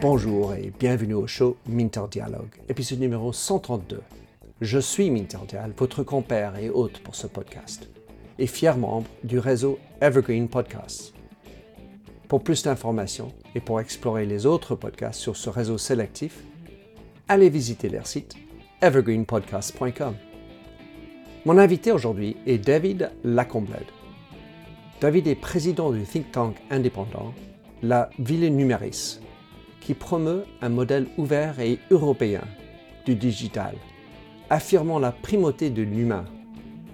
Bonjour et bienvenue au show Minter Dialogue, épisode numéro 132. Je suis Minter Dial, votre compère et hôte pour ce podcast, et fier membre du réseau Evergreen Podcasts. Pour plus d'informations et pour explorer les autres podcasts sur ce réseau sélectif, allez visiter leur site evergreenpodcast.com. Mon invité aujourd'hui est David Lacombled. David est président du think tank indépendant, la Ville Numéris, qui promeut un modèle ouvert et européen du digital, affirmant la primauté de l'humain,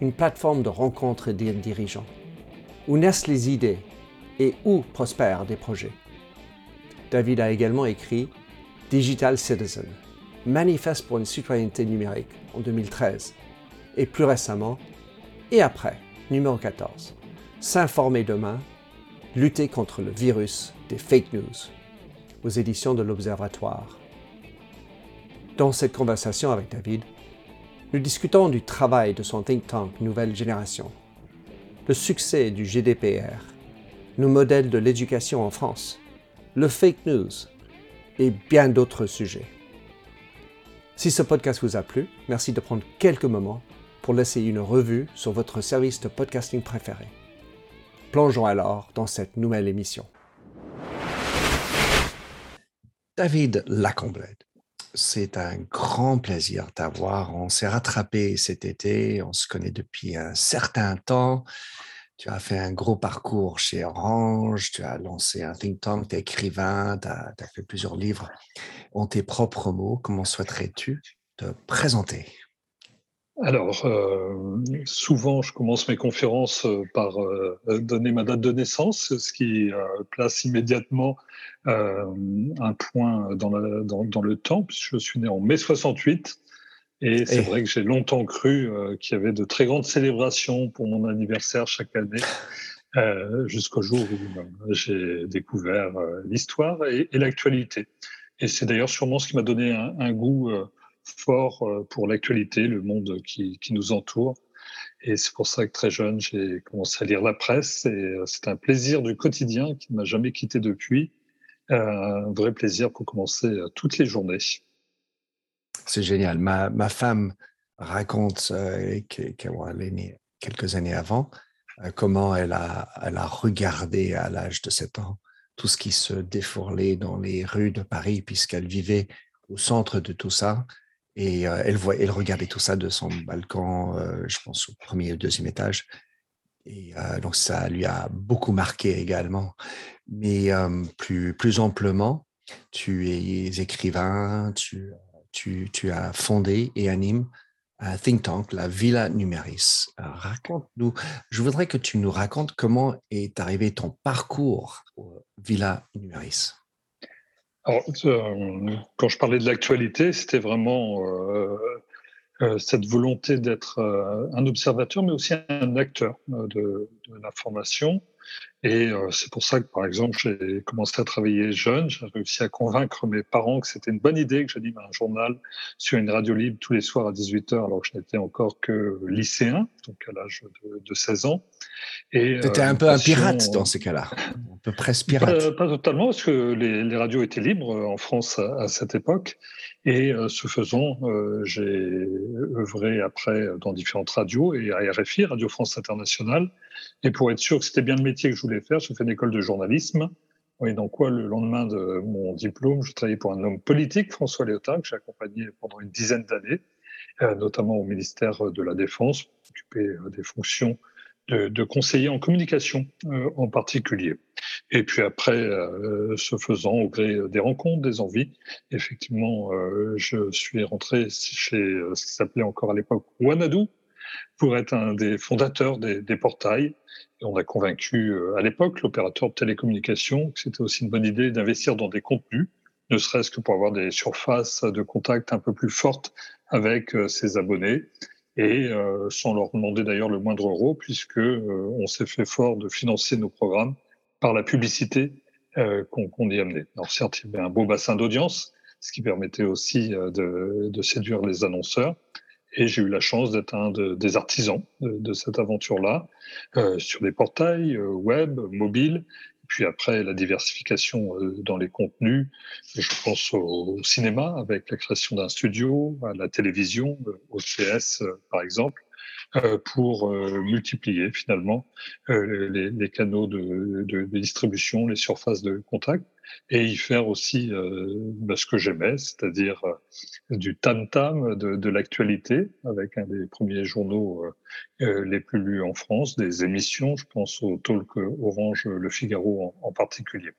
une plateforme de rencontres des dirigeants, où naissent les idées et où prospèrent des projets. David a également écrit Digital Citizen, manifeste pour une citoyenneté numérique en 2013, et plus récemment, et après, numéro 14, S'informer demain, lutter contre le virus des fake news, aux éditions de l'Observatoire. Dans cette conversation avec David, nous discutons du travail de son think tank Nouvelle Génération, le succès du GDPR, nos modèles de l'éducation en France, le fake news et bien d'autres sujets. Si ce podcast vous a plu, merci de prendre quelques moments pour laisser une revue sur votre service de podcasting préféré. Plongeons alors dans cette nouvelle émission. David Lacombled, c'est un grand plaisir d'avoir. On s'est rattrapé cet été, on se connaît depuis un certain temps. Tu as fait un gros parcours chez Orange, tu as lancé un think tank, tu es écrivain, tu as, fait plusieurs livres. En tes propres mots, comment souhaiterais-tu te présenter? Alors, euh, souvent, je commence mes conférences euh, par euh, donner ma date de naissance, ce qui place immédiatement un point dans, dans, le temps, puisque je suis né en mai 68. Et c'est vrai que j'ai longtemps cru qu'il y avait de très grandes célébrations pour mon anniversaire chaque année, jusqu'au jour où j'ai découvert l'histoire et, l'actualité. Et c'est d'ailleurs sûrement ce qui m'a donné un, un goût fort euh, pour l'actualité, le monde qui, nous entoure. Et c'est pour ça que très jeune, j'ai commencé à lire la presse et euh, c'est un plaisir du quotidien qui ne m'a jamais quitté depuis. Euh, un vrai plaisir pour commencer toutes les journées. C'est génial. Ma, femme raconte qu'elle est née quelques années avant, comment elle a, elle a regardé à l'âge de 7 ans tout ce qui se défourlait dans les rues de Paris, puisqu'elle vivait au centre de tout ça. Et elle, voit, elle regardait tout ça de son balcon, je pense au premier ou deuxième étage. Et donc ça lui a beaucoup marqué également. Mais plus, plus amplement, tu es écrivain, tu, as fondé et animes un think tank, la Villa Numéris. Raconte-nous, je voudrais que tu nous racontes comment est arrivé ton parcours au Villa Numéris. Alors, euh, quand je parlais de l'actualité, c'était vraiment euh, euh, cette volonté d'être un observateur, mais aussi un acteur de, de l'information. Et c'est pour ça que, par exemple, j'ai commencé à travailler jeune. J'ai réussi à convaincre mes parents que c'était une bonne idée que j'anime un journal sur une radio libre tous les soirs à 18h, alors que je n'étais encore que lycéen, donc à l'âge de, 16 ans. Tu étais un peu un pirate dans ces cas-là, un peu presque pirate. Pas, totalement, parce que les, radios étaient libres en France à, cette époque. Et ce faisant, j'ai œuvré après dans différentes radios et à RFI, Radio France Internationale. Et pour être sûr que c'était bien le métier que je voulais faire, j'ai fait une école de journalisme. Oui, donc quoi, le lendemain de mon diplôme, je travaillais pour un homme politique, François Léotard, que j'ai accompagné pendant une dizaine d'années, euh, notamment au ministère de la Défense, occupé euh, des fonctions de, conseiller en communication euh, en particulier. Et puis après, ce faisant, au gré des rencontres, des envies, effectivement, je suis rentré chez ce qui s'appelait encore à l'époque Wanadu, pour être un des fondateurs des portails on a convaincu euh, à l'époque l'opérateur de télécommunication que c'était aussi une bonne idée d'investir dans des contenus, ne serait-ce que pour avoir des surfaces de contact un peu plus fortes avec euh, ses abonnés et euh, sans leur demander d'ailleurs le moindre euro puisque on s'est fait fort de financer nos programmes par la publicité qu'on y amenait. Alors certes, il y avait un beau bassin d'audience, ce qui permettait aussi de séduire les annonceurs, Et j'ai eu la chance d'être un des artisans de, cette aventure-là, sur des portails web, mobiles, puis après la diversification dans les contenus. Je pense au cinéma avec la création d'un studio, à la télévision, au CS par exemple. Euh, pour euh, multiplier finalement euh, les, les, canaux de, distribution, les surfaces de contact, et y faire aussi bah, ce que j'aimais, c'est-à-dire du tam-tam de, l'actualité, avec un des premiers journaux les plus lus en France, des émissions, je pense au Talk Orange Le Figaro en, particulier.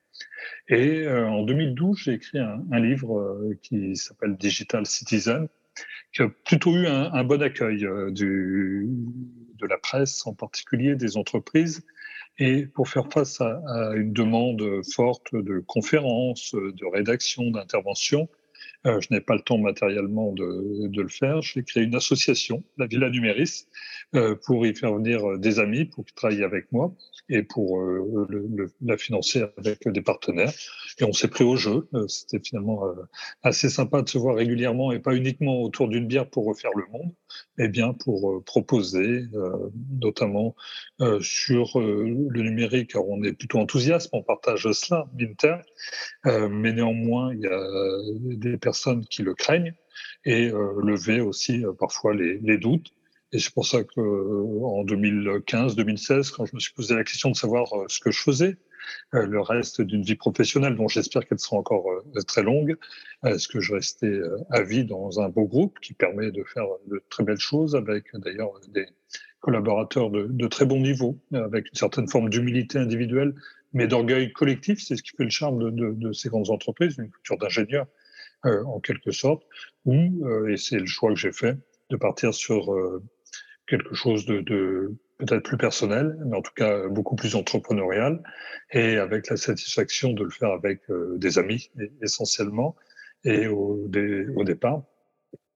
Et en 2012, j'ai écrit un, livre qui s'appelle Digital Citizen, qui a plutôt eu un, bon accueil euh, de la presse, en particulier des entreprises. Et pour faire face à, une demande forte de conférences, de rédaction, d'intervention, euh, je n'ai pas le temps matériellement de, le faire. J'ai créé une association, la Villa Numéris, euh, pour y faire venir des amis pour qu'ils travaillent avec moi et pour euh, la financer avec des partenaires. Et on s'est pris au jeu. Euh, c'était finalement euh, assez sympa de se voir régulièrement et pas uniquement autour d'une bière pour refaire le monde, mais bien pour proposer, notamment sur le numérique. Alors on est plutôt enthousiaste, on partage cela, Minter, mais néanmoins il y a des personnes qui le craignent et lever aussi parfois les, doutes. Et c'est pour ça que euh, en 2015-2016, quand je me suis posé la question de savoir euh, ce que je faisais, euh, le reste d'une vie professionnelle dont j'espère qu'elle sera encore très longue, est-ce que je restais à vie dans un beau groupe qui permet de faire de très belles choses avec d'ailleurs des collaborateurs de, très bon niveau, avec une certaine forme d'humilité individuelle, mais d'orgueil collectif? C'est ce qui fait le charme de, de, ces grandes entreprises, une culture d'ingénieur en quelque sorte, ou, et c'est le choix que j'ai fait, de partir sur quelque chose de, peut-être plus personnel, mais en tout cas beaucoup plus entrepreneurial, et avec la satisfaction de le faire avec euh, des amis essentiellement, et au, départ.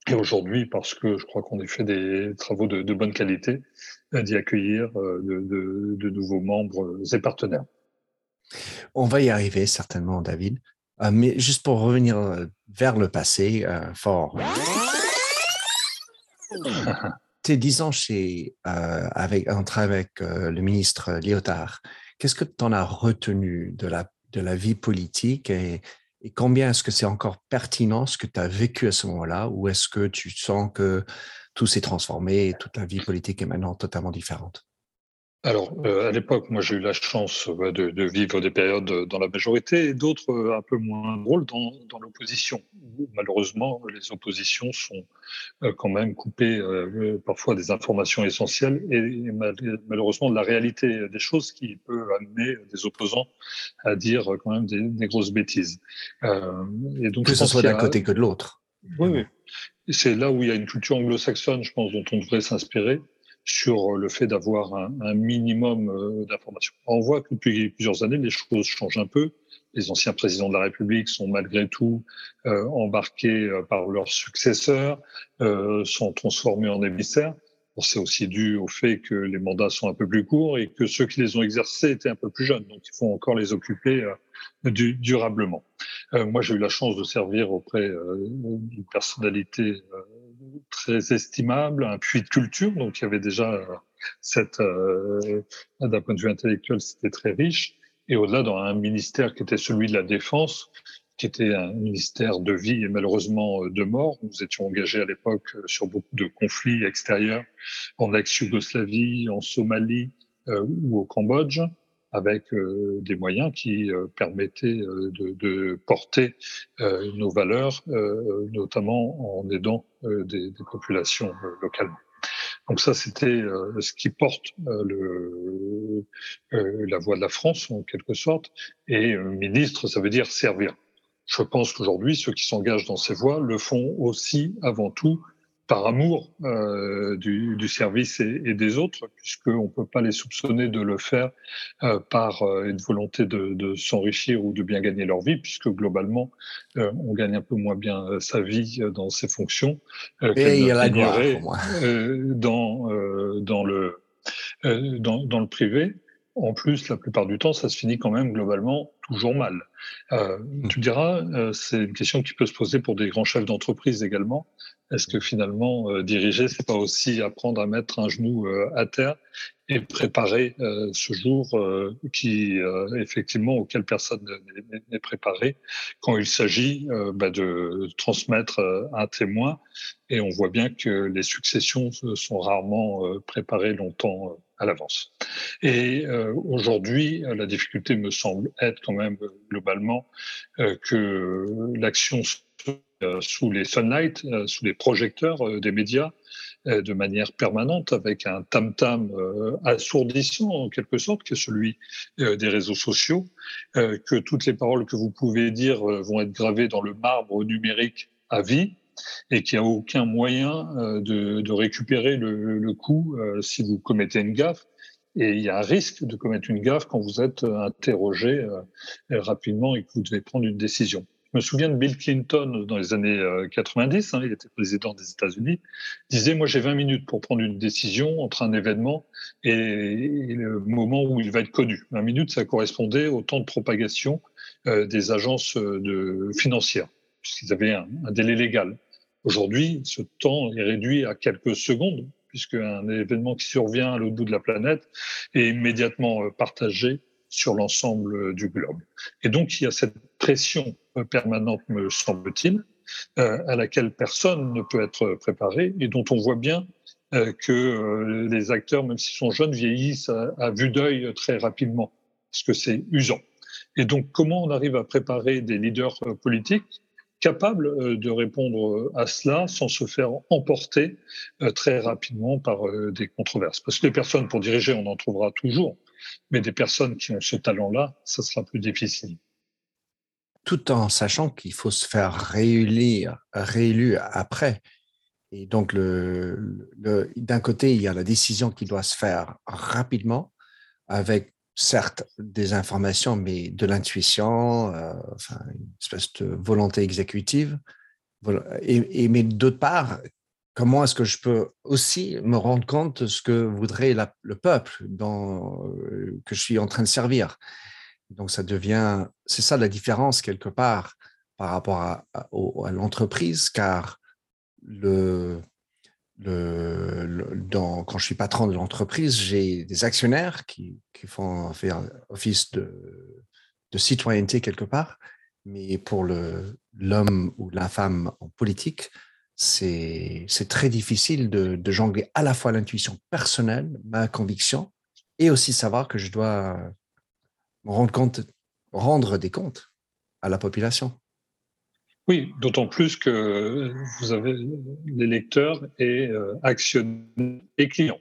Et aujourd'hui, parce que je crois qu'on a fait des travaux de, bonne qualité, euh, d'y accueillir euh, de, nouveaux membres et partenaires. On va y arriver certainement, David. Mais juste pour revenir vers le passé, fort. tes dix ans chez, euh, avec, entre avec euh, le ministre Lyotard, qu'est-ce que tu en as retenu de la, de la vie politique et, et combien est-ce que c'est encore pertinent ce que tu as vécu à ce moment-là ou est-ce que tu sens que tout s'est transformé et toute la vie politique est maintenant totalement différente? Alors, euh, à l'époque, moi, j'ai eu la chance de, de, vivre des périodes dans la majorité et d'autres euh, un peu moins drôles dans, dans l'opposition. Malheureusement, les oppositions sont euh, quand même coupées parfois des informations essentielles et, malheureusement de la réalité des choses qui peut amener des opposants à dire quand même des, des grosses bêtises. et donc, que ce soit d'un côté que de l'autre. Oui, oui. C'est là où il y a une culture anglo-saxonne, je pense, dont on devrait s'inspirer sur le fait d'avoir un, minimum euh, d'informations. On voit que depuis plusieurs années, les choses changent un peu. Les anciens présidents de la République sont malgré tout euh, embarqués euh, par leurs successeurs, euh, sont transformés en émissaires. C'est aussi dû au fait que les mandats sont un peu plus courts et que ceux qui les ont exercés étaient un peu plus jeunes, donc il faut encore les occuper euh, du, durablement. Euh, moi, j'ai eu la chance de servir auprès d'une personnalité très estimable, un puits de culture. Donc il y avait déjà euh, cette, euh, d'un point de vue intellectuel, c'était très riche. Et au-delà, dans un ministère qui était celui de la défense, qui était un ministère de vie et malheureusement euh, de mort. Nous étions engagés à l'époque sur beaucoup de conflits extérieurs en ex-Yougoslavie, en Somalie euh, ou au Cambodge avec euh, des moyens qui euh, permettaient euh, de, de, porter nos valeurs, notamment en aidant des, des, populations localement. Donc ça, c'était ce qui porte le, la voix de la France, en quelque sorte. Et ministre, ça veut dire servir. Je pense qu'aujourd'hui, ceux qui s'engagent dans ces voies le font aussi, avant tout, par amour euh, du, du, service et, et, des autres, puisqu'on ne peut pas les soupçonner de le faire euh, par euh, une volonté de, de s'enrichir ou de bien gagner leur vie, puisque globalement, euh, on gagne un peu moins bien euh, sa vie dans ses fonctions. et il y a la gloire, dans, dans, le, dans, dans, le privé. En plus, la plupart du temps, ça se finit quand même globalement toujours mal. Euh, tu diras, euh, c'est une question qui peut se poser pour des grands chefs d'entreprise également. Est-ce que finalement, euh, diriger, c'est pas aussi apprendre à mettre un genou euh, à terre et préparer euh, ce jour qui, effectivement, auquel personne n'est préparé? Quand il s'agit bah, de transmettre un témoin. Et on voit bien que les successions sont rarement préparées longtemps à l'avance. Et aujourd'hui, la difficulté me semble être quand même globalement que l'action euh, sous les sunlight, euh, sous les projecteurs euh, des médias, de manière permanente, avec un tam-tam assourdissant en quelque sorte, qui est celui des réseaux sociaux, que toutes les paroles que vous pouvez dire vont être gravées dans le marbre numérique à vie, et qu'il n'y a aucun moyen de, récupérer le, le coup si vous commettez une gaffe. Et il y a un risque de commettre une gaffe quand vous êtes interrogé rapidement et que vous devez prendre une décision. Je me souviens de Bill Clinton dans les années 90, euh, hein, il était président des États-Unis, disait Moi, j'ai 20 minutes pour prendre une décision entre un événement et, le moment où il va être connu. 20 minutes, ça correspondait au temps de propagation euh, des agences euh, financières, puisqu'ils avaient un, un délai légal. Aujourd'hui, ce temps est réduit à quelques secondes, puisque un événement qui survient à l'autre bout de la planète est immédiatement partagé sur l'ensemble du globe. Et donc, il y a cette pression permanente, me semble-t-il, euh, à laquelle personne ne peut être préparé et dont on voit bien euh, que euh, les acteurs, même s'ils sont jeunes, vieillissent à, vue d'œil très rapidement, parce que c'est usant. Et donc, comment on arrive à préparer des leaders politiques capables de répondre à cela sans se faire emporter très rapidement par des controverses? Parce que les personnes pour diriger, on en trouvera toujours, mais des personnes qui ont ce talent-là, ça sera plus difficile tout en sachant qu'il faut se faire réélire, réélu après. Et donc, d'un côté, il y a la décision qui doit se faire rapidement, avec certes des informations, mais de l'intuition, euh, une espèce de volonté exécutive. Et, mais d'autre part, comment est-ce que je peux aussi me rendre compte de ce que voudrait le peuple euh, que je suis en train de servir? Donc, ça devient, c'est ça la différence quelque part par rapport à, l'entreprise, car le, quand je suis patron de l'entreprise, j'ai des actionnaires qui, qui font faire office de, citoyenneté quelque part, mais pour l'homme ou la femme en politique, c'est très difficile de jongler à la fois l'intuition personnelle, ma conviction, et aussi savoir que je dois rendre, compte, rendre des comptes à la population. Oui, d'autant plus que vous avez les lecteurs et euh, actionnaires et clients.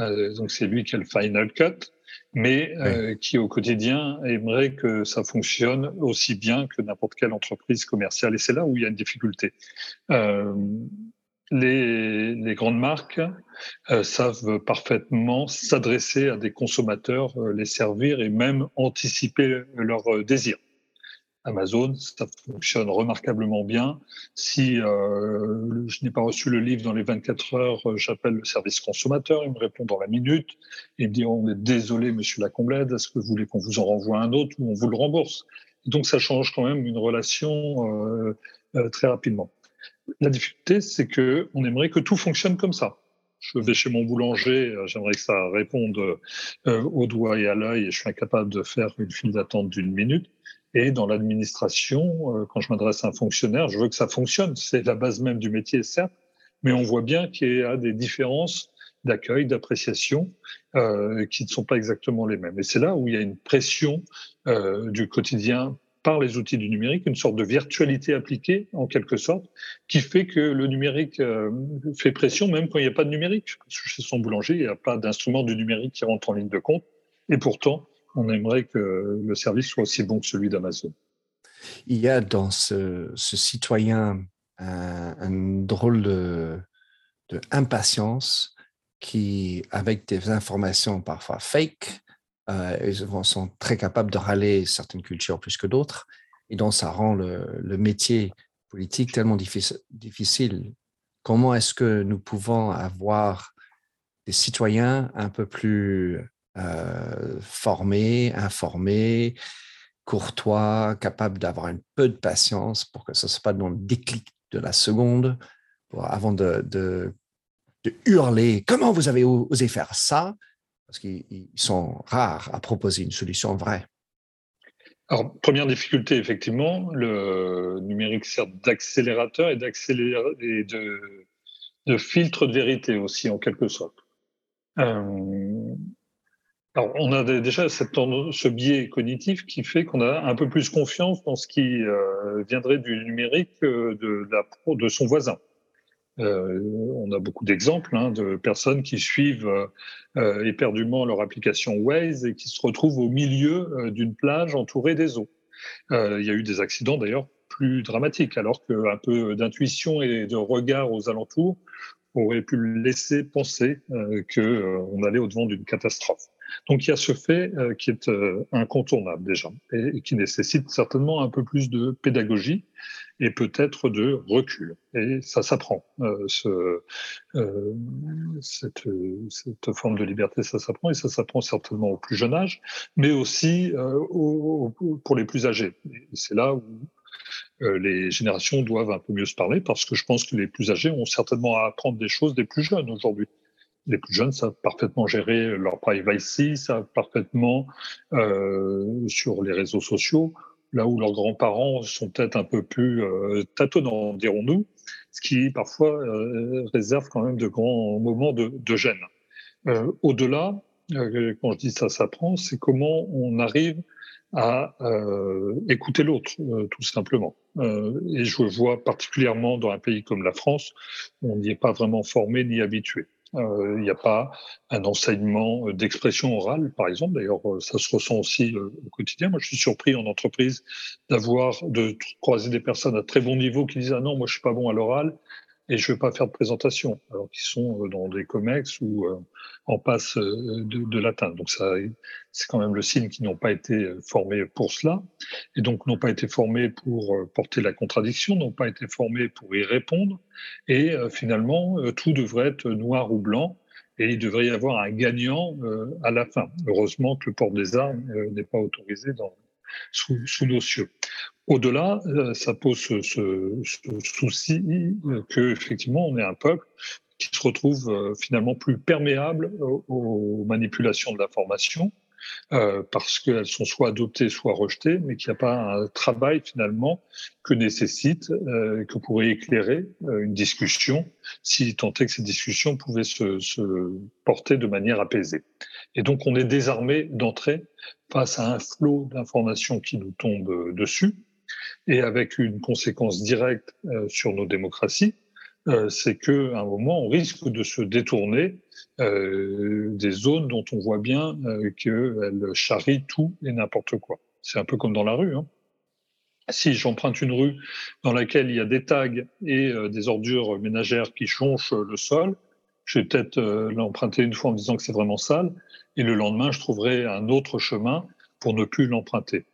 Euh, donc c'est lui qui a le final cut, mais euh, qui au quotidien aimerait que ça fonctionne aussi bien que n'importe quelle entreprise commerciale. Et c'est là où il y a une difficulté les, grandes marques euh, savent parfaitement s'adresser à des consommateurs, euh, les servir et même anticiper leurs euh, désirs. Amazon, ça fonctionne remarquablement bien. Si je n'ai pas reçu le livre dans les 24 heures, j'appelle le service consommateur, il me répond dans la minute. Il me dit on est désolé, monsieur Lacomblède, est-ce que vous voulez qu'on vous en renvoie un autre ou on vous le rembourse? Donc ça change quand même une relation très rapidement. La difficulté, c'est que on aimerait que tout fonctionne comme ça. Je vais chez mon boulanger, euh, j'aimerais que ça réponde euh, au doigt et à l'œil, et je suis incapable de faire une file d'attente d'une minute. Et dans l'administration, euh, quand je m'adresse à un fonctionnaire, je veux que ça fonctionne. C'est la base même du métier, certes, mais on voit bien qu'il y a des différences d'accueil, d'appréciation, qui ne sont pas exactement les mêmes. Et c'est là où il y a une pression du quotidien par les outils du numérique, une sorte de virtualité appliquée en quelque sorte, qui fait que le numérique euh, fait pression même quand il n'y a pas de numérique. Chez son boulanger, il n'y a pas d'instrument du numérique qui rentre en ligne de compte. Et pourtant, on aimerait que le service soit aussi bon que celui d'Amazon. Il y a dans ce, citoyen un, drôle de, de impatience qui, avec des informations parfois fake, euh, ils sont très capables de râler certaines cultures plus que d'autres. Et donc, ça rend le, métier politique tellement difficile. Comment est-ce que nous pouvons avoir des citoyens un peu plus euh, formés, informés, courtois, capables d'avoir un peu de patience pour que ce ne soit pas dans le déclic de la seconde, avant de, de, hurler comment vous avez osé faire ça, parce qu'ils sont rares à proposer une solution vraie. Alors, première difficulté, effectivement, le numérique sert d'accélérateur et, et de, filtre de vérité aussi, en quelque sorte. Euh, alors, on a déjà cette, ce biais cognitif qui fait qu'on a un peu plus confiance dans ce qui euh, viendrait du numérique la, de son voisin. Euh, on a beaucoup d'exemples hein, de personnes qui suivent euh, éperdument leur application Waze et qui se retrouvent au milieu euh, d'une plage entourée des eaux. il y a eu des accidents d'ailleurs plus dramatiques, alors qu'un peu d'intuition et de regard aux alentours aurait pu laisser penser qu'on allait au-devant d'une catastrophe. Donc il y a ce fait euh, qui est euh, incontournable déjà et, qui nécessite certainement un peu plus de pédagogie et peut-être de recul. Et ça s'apprend. Euh, ce, cette, cette, forme de liberté, ça s'apprend et ça s'apprend certainement au plus jeune âge, mais aussi pour les plus âgés. C'est là où les générations doivent un peu mieux se parler parce que je pense que les plus âgés ont certainement à apprendre des choses des plus jeunes aujourd'hui les plus jeunes savent parfaitement gérer leur privacy, savent parfaitement euh, sur les réseaux sociaux, là où leurs grands-parents sont peut-être un peu plus euh, tâtonnants, dirons-nous, ce qui parfois euh, réserve quand même de grands moments de, de gêne. Euh, au-delà, euh, quand je dis ça s'apprend, c'est comment on arrive à écouter l'autre, tout simplement. et je vois particulièrement dans un pays comme la France, on n'y est pas vraiment formé ni habitué. Euh, il n'y a pas un enseignement euh, d'expression orale, par exemple. D'ailleurs, euh, ça se ressent aussi au quotidien. Moi, je suis surpris en entreprise d'avoir de croiser des personnes à très bon niveau qui disent ah non, moi je suis pas bon à l'oral et je ne veux pas faire de présentation, alors qu'ils sont dans des comex ou en passe de, de l'atteindre. Donc ça, c'est quand même le signe qu'ils n'ont pas été formés pour cela, et donc n'ont pas été formés pour porter la contradiction, n'ont pas été formés pour y répondre, et finalement, tout devrait être noir ou blanc, et il devrait y avoir un gagnant à la fin. Heureusement que le port des armes n'est pas autorisé dans, sous, nos cieux. Au-delà, euh, ça pose ce, souci que effectivement on est un peuple qui se retrouve euh, finalement plus perméable aux, manipulations de l'information, euh, parce qu'elles sont soit adoptées, soit rejetées, mais qu'il n'y a pas un travail finalement que nécessite, que pourrait éclairer une discussion, si tant est que cette discussion pouvait se, porter de manière apaisée. Et donc on est désarmé d'entrée face à un flot d'informations qui nous tombe dessus, et avec une conséquence directe euh, sur nos démocraties, euh, c'est qu'à un moment, on risque de se détourner euh, des zones dont on voit bien qu'elles charrient tout et n'importe quoi. C'est un peu comme dans la rue. Hein. Si j'emprunte une rue dans laquelle il y a des tags et des ordures ménagères qui chonchent le sol, je vais peut-être l'emprunter une fois en me disant que c'est vraiment sale, et le lendemain, je trouverai un autre chemin pour ne plus l'emprunter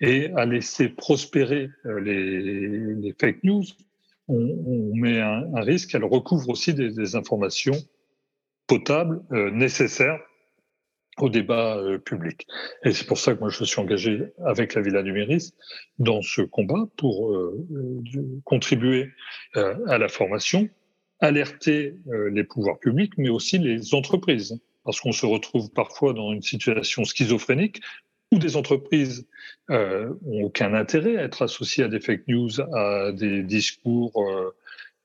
et à laisser prospérer euh, les, fake news, on, met un, risque, elle recouvre aussi des, informations potables, euh, nécessaires au débat euh, public. Et c'est pour ça que moi je suis engagé avec la Villa Numéris dans ce combat pour contribuer à la formation, alerter les pouvoirs publics, mais aussi les entreprises parce qu'on se retrouve parfois dans une situation schizophrénique où des entreprises euh, ont aucun intérêt à être associées à des fake news, à des discours euh,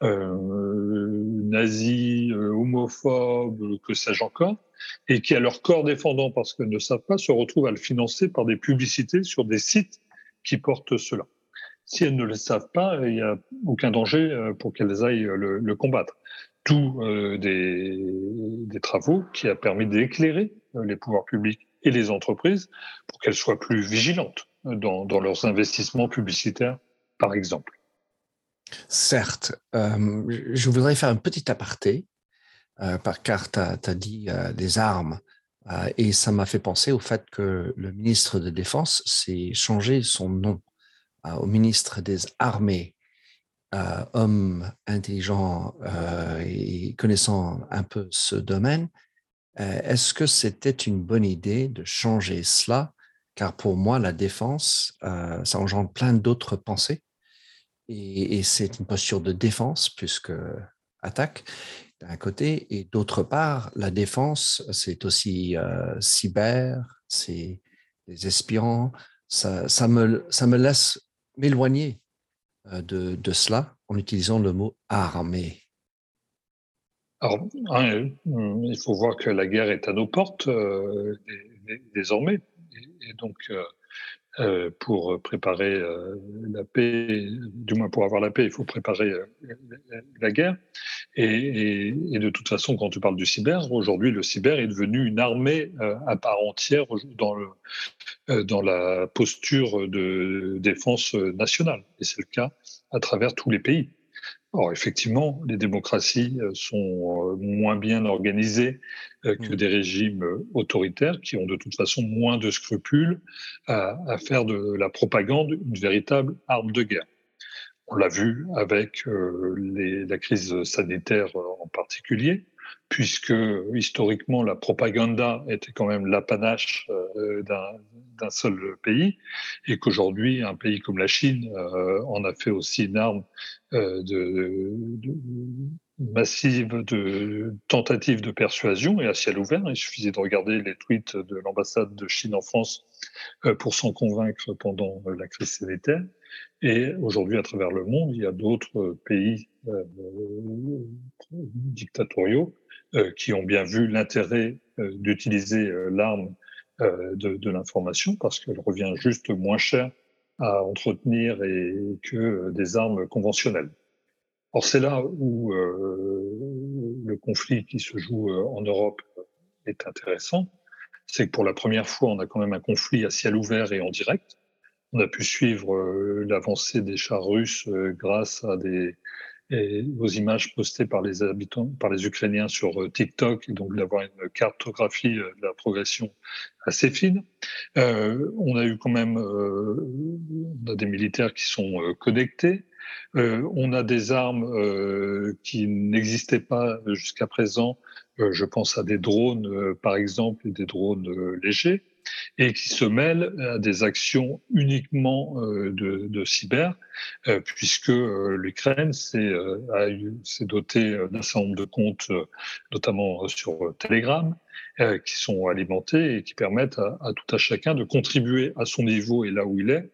euh, nazis, euh, homophobes, que sais-je encore, et qui, à leur corps défendant, parce qu'elles ne savent pas, se retrouvent à le financer par des publicités sur des sites qui portent cela. Si elles ne le savent pas, il n'y a aucun danger euh, pour qu'elles aillent le, combattre. Tout euh, des, travaux qui a permis d'éclairer les pouvoirs publics et les entreprises pour qu'elles soient plus vigilantes dans, leurs investissements publicitaires, par exemple. Certes, euh, je voudrais faire un petit aparté, euh, car tu as, dit euh, des armes, euh, et ça m'a fait penser au fait que le ministre de Défense s'est changé son nom euh, au ministre des Armées, euh, homme intelligent et connaissant un peu ce domaine. Euh, est-ce que c'était une bonne idée de changer cela? Car pour moi, la défense, euh, ça engendre plein d'autres pensées. et, c'est une posture de défense plus que attaque d'un côté, et d'autre part, la défense, c'est aussi euh, cyber, c'est des espions, ça, ça, me, ça me laisse m'éloigner euh, de, de, cela en utilisant le mot armée. Alors, hein, il faut voir que la guerre est à nos portes euh, désormais. Et, donc, euh, pour préparer euh, la paix, du moins pour avoir la paix, il faut préparer euh, la guerre. Et, et, de toute façon, quand tu parles du cyber, aujourd'hui, le cyber est devenu une armée à part entière dans, le, dans la posture de défense nationale. Et c'est le cas à travers tous les pays. Or, effectivement, les démocraties euh, sont euh, moins bien organisées euh, que mmh. des régimes autoritaires qui ont de toute façon moins de scrupules à, faire de la propagande une véritable arme de guerre. On l'a vu avec la crise sanitaire en particulier, puisque historiquement la propaganda était quand même l'apanage d'un seul pays, et qu'aujourd'hui un pays comme la Chine en a fait aussi une arme euh, massive de tentatives de persuasion et à ciel ouvert. Il suffisait de regarder les tweets de l'ambassade de Chine en France euh, pour s'en convaincre pendant la crise sanitaire. Et aujourd'hui, à travers le monde, il y a d'autres pays euh, dictatoriaux qui ont bien vu l'intérêt d'utiliser l'arme de, l'information parce qu'elle revient juste moins cher à entretenir et que des armes conventionnelles. Or, c'est là où euh, le conflit qui se joue euh, en Europe est intéressant. C'est que pour la première fois, on a quand même un conflit à ciel ouvert et en direct. On a pu suivre euh, l'avancée des chars russes grâce à des, aux images postées par les habitants, par les Ukrainiens sur euh, TikTok, et donc d'avoir une cartographie euh, de la progression assez fine. Euh, on a eu quand même euh, on a des militaires qui sont connectés. on a des armes qui n'existaient pas jusqu'à présent. je pense à des drones, par exemple, et des drones légers et qui se mêlent à des actions uniquement euh, de, cyber, euh, puisque euh, l'Ukraine s'est dotée d'un certain nombre de comptes, notamment sur Telegram, qui sont alimentés et qui permettent à, tout à chacun de contribuer à son niveau et là où il est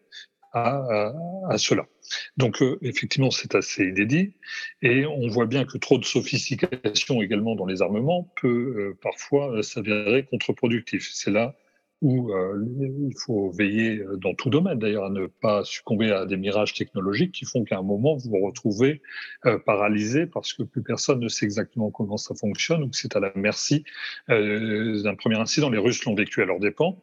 à cela. Donc effectivement, c'est assez inédit et on voit bien que trop de sophistication également dans les armements peut parfois s'avérer contre-productif. C'est là où euh, il faut veiller euh, dans tout domaine d'ailleurs à ne pas succomber à des mirages technologiques qui font qu'à un moment vous vous retrouvez euh, paralysé parce que plus personne ne sait exactement comment ça fonctionne ou que c'est à la merci d'un premier incident. Les Russes l'ont vécu à leur dépens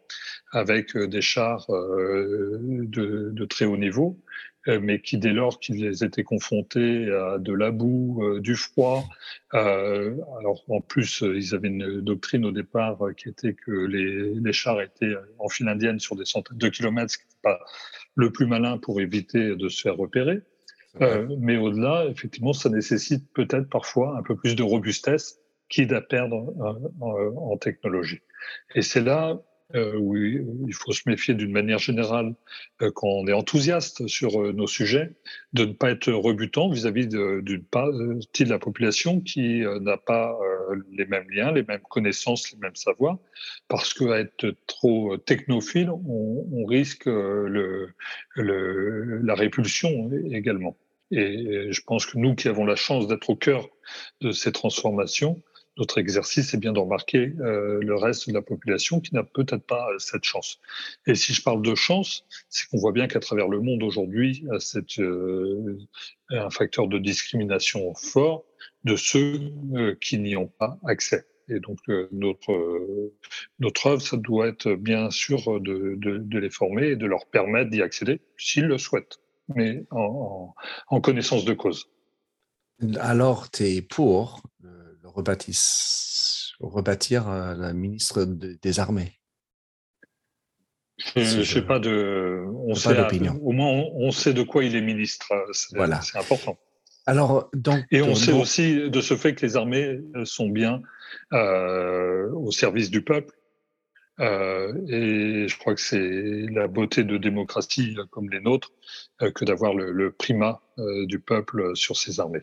avec des chars de, de très haut niveau euh, mais qui, dès lors qu'ils étaient confrontés à de la boue, euh, du froid, euh, alors en plus, ils avaient une doctrine au départ qui était que les, les chars étaient en file indienne sur des centaines de kilomètres, ce qui n'était pas le plus malin pour éviter de se faire repérer. Euh, mais au-delà, effectivement, ça nécessite peut-être parfois un peu plus de robustesse, quitte à perdre en, en technologie. Et c'est là euh, où il faut se méfier d'une manière générale euh, quand on est enthousiaste sur euh, nos sujets, de ne pas être rebutant vis-à-vis d'une partie de la population qui n'a pas les mêmes liens, les mêmes connaissances, les mêmes savoirs, parce qu'à être trop technophile, on, risque la répulsion également. Et je pense que nous qui avons la chance d'être au cœur de ces transformations, notre exercice est bien de remarquer euh, le reste de la population qui n'a peut-être pas euh, cette chance. Et si je parle de chance, c'est qu'on voit bien qu'à travers le monde aujourd'hui, c'est euh, un facteur de discrimination fort de ceux qui n'y ont pas accès. Et donc notre notre œuvre, ça doit être bien sûr de, les former et de leur permettre d'y accéder s'ils le souhaitent, mais en, en connaissance de cause. Alors, tu es pour rebâtir euh, la ministre des Armées Je ne sais pas de. On sait, au moins, on, sait de quoi il est ministre. Voilà. C'est important. Alors, donc, Et on sait aussi de ce fait que les armées sont bien euh, au service du peuple. et je crois que c'est la beauté de démocratie comme les nôtres que d'avoir le, le, primat du peuple sur ses armées.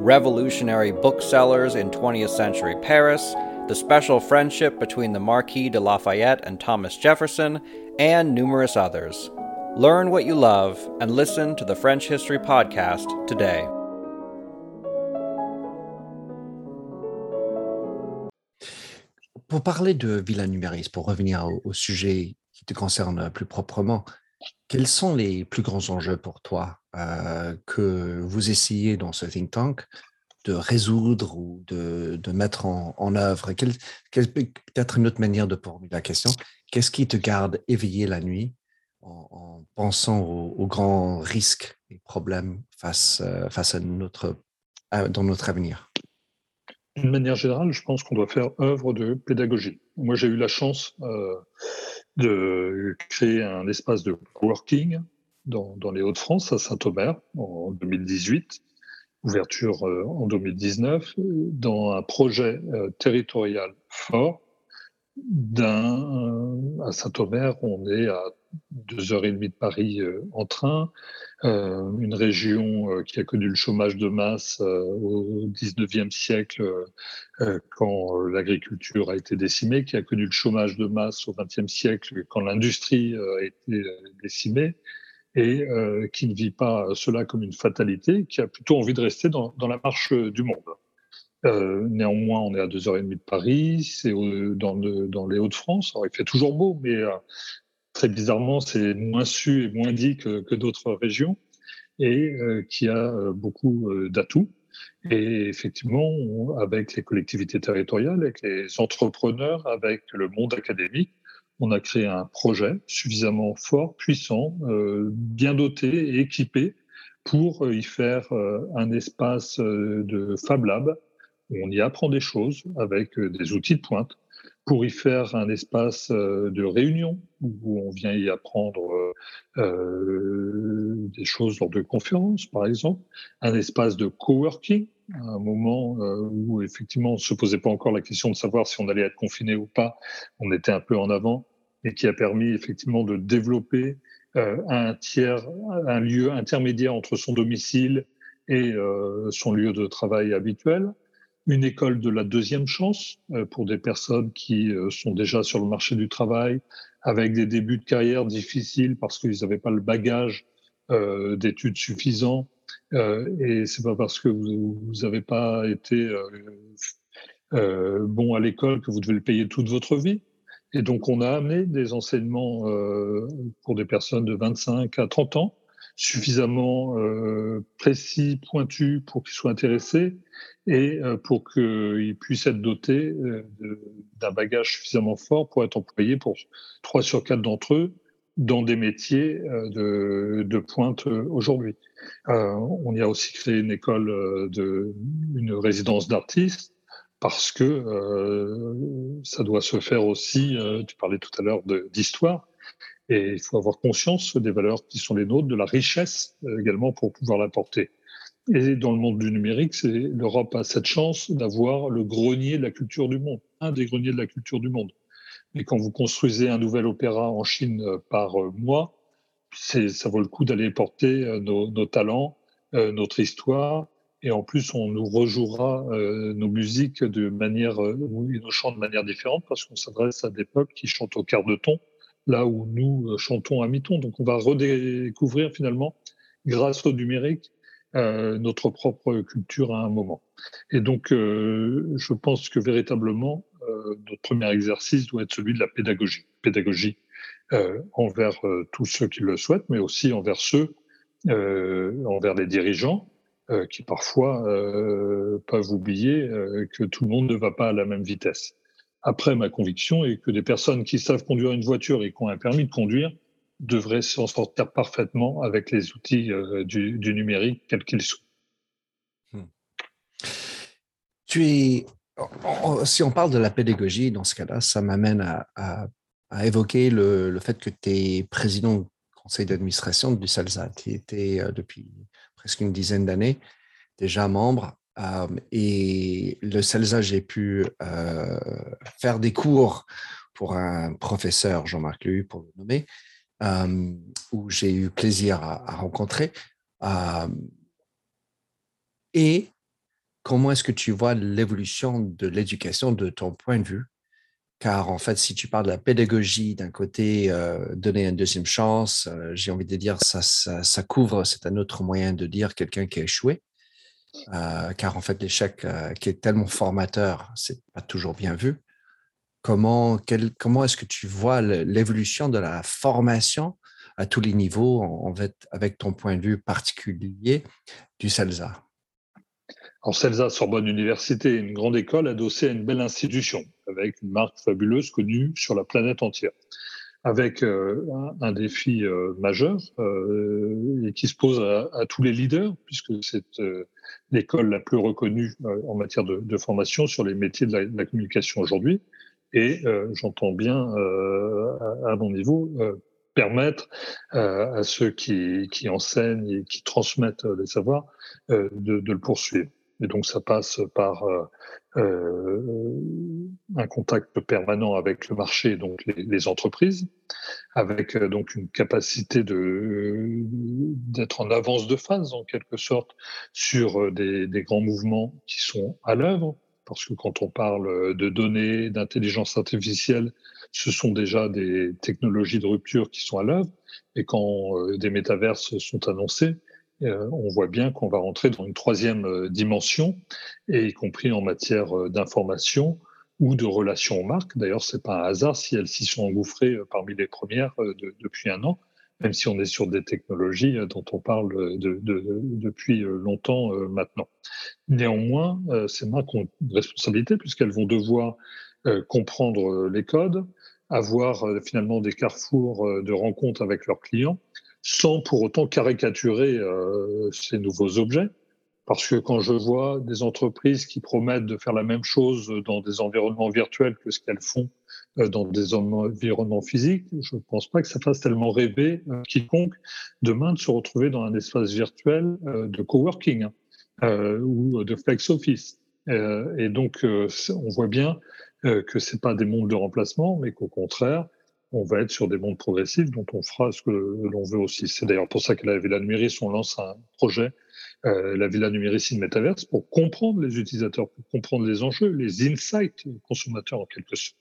revolutionary booksellers in 20th century Paris, the special friendship between the Marquis de Lafayette and Thomas Jefferson, and numerous others. Learn what you love and listen to the French History Podcast today. Pour parler de Villa Numéris, pour revenir au, au sujet qui te concerne plus proprement, quels sont les plus grands enjeux pour toi euh, que vous essayez dans ce think tank de résoudre ou de, de mettre en, en œuvre? Peut-être une autre manière de formuler la question. Qu'est-ce qui te garde éveillé la nuit en, en pensant aux, grands risques et problèmes face, euh, face à notre, dans notre avenir? D'une manière générale, je pense qu'on doit faire œuvre de pédagogie. Moi, j'ai eu la chance euh, de créer un espace de coworking dans, dans les Hauts-de-France, à Saint-Omer, en 2018, ouverture euh, en 2019, dans un projet euh, territorial fort. À Saint-Omer, on est à deux heures et demie de Paris en train, euh, une région euh, qui a connu le chômage de masse euh, au 19e siècle quand l'agriculture a été décimée, qui a connu le chômage de masse au 20e siècle quand l'industrie a été décimée et qui ne vit pas cela comme une fatalité, qui a plutôt envie de rester dans, la marche du monde. Euh, néanmoins, on est à 2h30 de Paris, c'est dans, les Hauts-de-France. Alors, il fait toujours beau, mais euh, très bizarrement, c'est moins su et moins dit que, d'autres régions et euh, qui a euh, beaucoup euh, d'atouts. Et effectivement, avec les collectivités territoriales, avec les entrepreneurs, avec le monde académique, on a créé un projet suffisamment fort, puissant, bien doté et équipé pour y faire un espace de Fab Lab où on y apprend des choses avec des outils de pointe pour y faire un espace euh, de réunion où on vient y apprendre euh, euh, des choses lors de conférences, par exemple, un espace de coworking, un moment où effectivement on ne se posait pas encore la question de savoir si on allait être confiné ou pas, on était un peu en avant et qui a permis effectivement de développer un tiers, un lieu intermédiaire entre son domicile et son lieu de travail habituel une école de la deuxième chance euh, pour des personnes qui euh, sont déjà sur le marché du travail, avec des débuts de carrière difficiles parce qu'ils n'avaient pas le bagage euh, d'études suffisant. et c'est pas parce que vous n'avez pas été bon à l'école que vous devez le payer toute votre vie. Et donc, on a amené des enseignements pour des personnes de 25 à 30 ans suffisamment euh, précis, pointu pour qu'ils soient intéressés et euh, pour qu'ils puissent être dotés euh, d'un bagage suffisamment fort pour être employés pour trois sur quatre d'entre eux dans des métiers euh, de, de, pointe euh, aujourd'hui. on y a aussi créé une école, de, une résidence d'artistes parce que ça doit se faire aussi, tu parlais tout à l'heure d'histoire, et il faut avoir conscience des valeurs qui sont les nôtres, de la richesse euh, également pour pouvoir l'apporter. Et dans le monde du numérique, l'Europe a cette chance d'avoir le grenier de la culture du monde, un des greniers de la culture du monde. Et quand vous construisez un nouvel opéra en Chine euh, par euh, mois, ça vaut le coup d'aller porter nos, talents, notre histoire, et en plus on nous rejouera nos musiques de manière, euh, nos chants de manière différente parce qu'on s'adresse à des peuples qui chantent au quart de ton là où nous euh, chantons à mi-ton. Donc on va redécouvrir finalement, grâce au numérique, euh, notre propre culture à un moment. Et donc euh, je pense que véritablement, notre premier exercice doit être celui de la pédagogie. Pédagogie envers tous ceux qui le souhaitent, mais aussi envers ceux, envers les dirigeants, qui parfois peuvent oublier que tout le monde ne va pas à la même vitesse. Après, ma conviction est que des personnes qui savent conduire une voiture et qui ont un permis de conduire devrait s'en sortir parfaitement avec les outils du, numérique, quels qu'ils soient. Hmm. Tu es, si on parle de la pédagogie, dans ce cas-là, ça m'amène à, évoquer le, fait que tu es président du conseil d'administration du CELSA. Tu étais depuis presque une dizaine d'années déjà membre. Et le CELSA, j'ai pu faire des cours pour un professeur, Jean-Marc Louis, pour le nommer, où j'ai eu plaisir à, rencontrer. et comment est-ce que tu vois l'évolution de l'éducation de ton point de vue? Car en fait, si tu parles de la pédagogie d'un côté, donner une deuxième chance, j'ai envie de dire ça, ça, couvre, c'est un autre moyen de dire quelqu'un qui a échoué. Car en fait, l'échec qui est tellement formateur, c'est pas toujours bien vu. Comment, comment est-ce que tu vois l'évolution de la formation à tous les niveaux, en fait, avec ton point de vue particulier du CELSA? En CELSA, Sorbonne Université, une grande école adossée à une belle institution, avec une marque fabuleuse connue sur la planète entière, avec euh, un, défi euh, majeur euh, et qui se pose à, tous les leaders, puisque c'est l'école la plus reconnue en matière de, formation sur les métiers de la communication aujourd'hui et euh, j'entends bien euh, à, mon niveau euh, permettre à ceux qui, qui, enseignent et qui transmettent les savoirs de, de, le poursuivre. Et donc ça passe par euh, un contact permanent avec le marché, donc les, entreprises, avec donc une capacité d'être en avance de phase en quelque sorte sur des, des grands mouvements qui sont à l'œuvre parce que quand on parle de données, d'intelligence artificielle, ce sont déjà des technologies de rupture qui sont à l'œuvre. Et quand euh, des métaverses sont annoncés, euh, on voit bien qu'on va rentrer dans une troisième euh, dimension, et y compris en matière d'information ou de relations aux marques. D'ailleurs, c'est pas un hasard si elles s'y sont engouffrées parmi les premières depuis un an même si on est sur des technologies euh, dont on parle euh, de, depuis euh, longtemps maintenant. Néanmoins, ces marques ont une responsabilité puisqu'elles vont devoir comprendre les codes, avoir finalement des carrefours de rencontres avec leurs clients, sans pour autant caricaturer ces nouveaux objets. Parce que quand je vois des entreprises qui promettent de faire la même chose dans des environnements virtuels que ce qu'elles font euh, dans des environnements physiques, je ne pense pas que ça fasse tellement rêver euh, quiconque demain de se retrouver dans un espace virtuel euh, de coworking hein, ou de flex office. et donc, on voit bien que c'est pas des mondes de remplacement, mais qu'au contraire, on va être sur des mondes progressifs dont on fera ce que l'on veut aussi. C'est d'ailleurs pour ça que la Villa Numéris, on lance un projet, la Villa Numéris in Metaverse, pour comprendre les utilisateurs, pour comprendre les enjeux, les insights consommateurs en quelque sorte.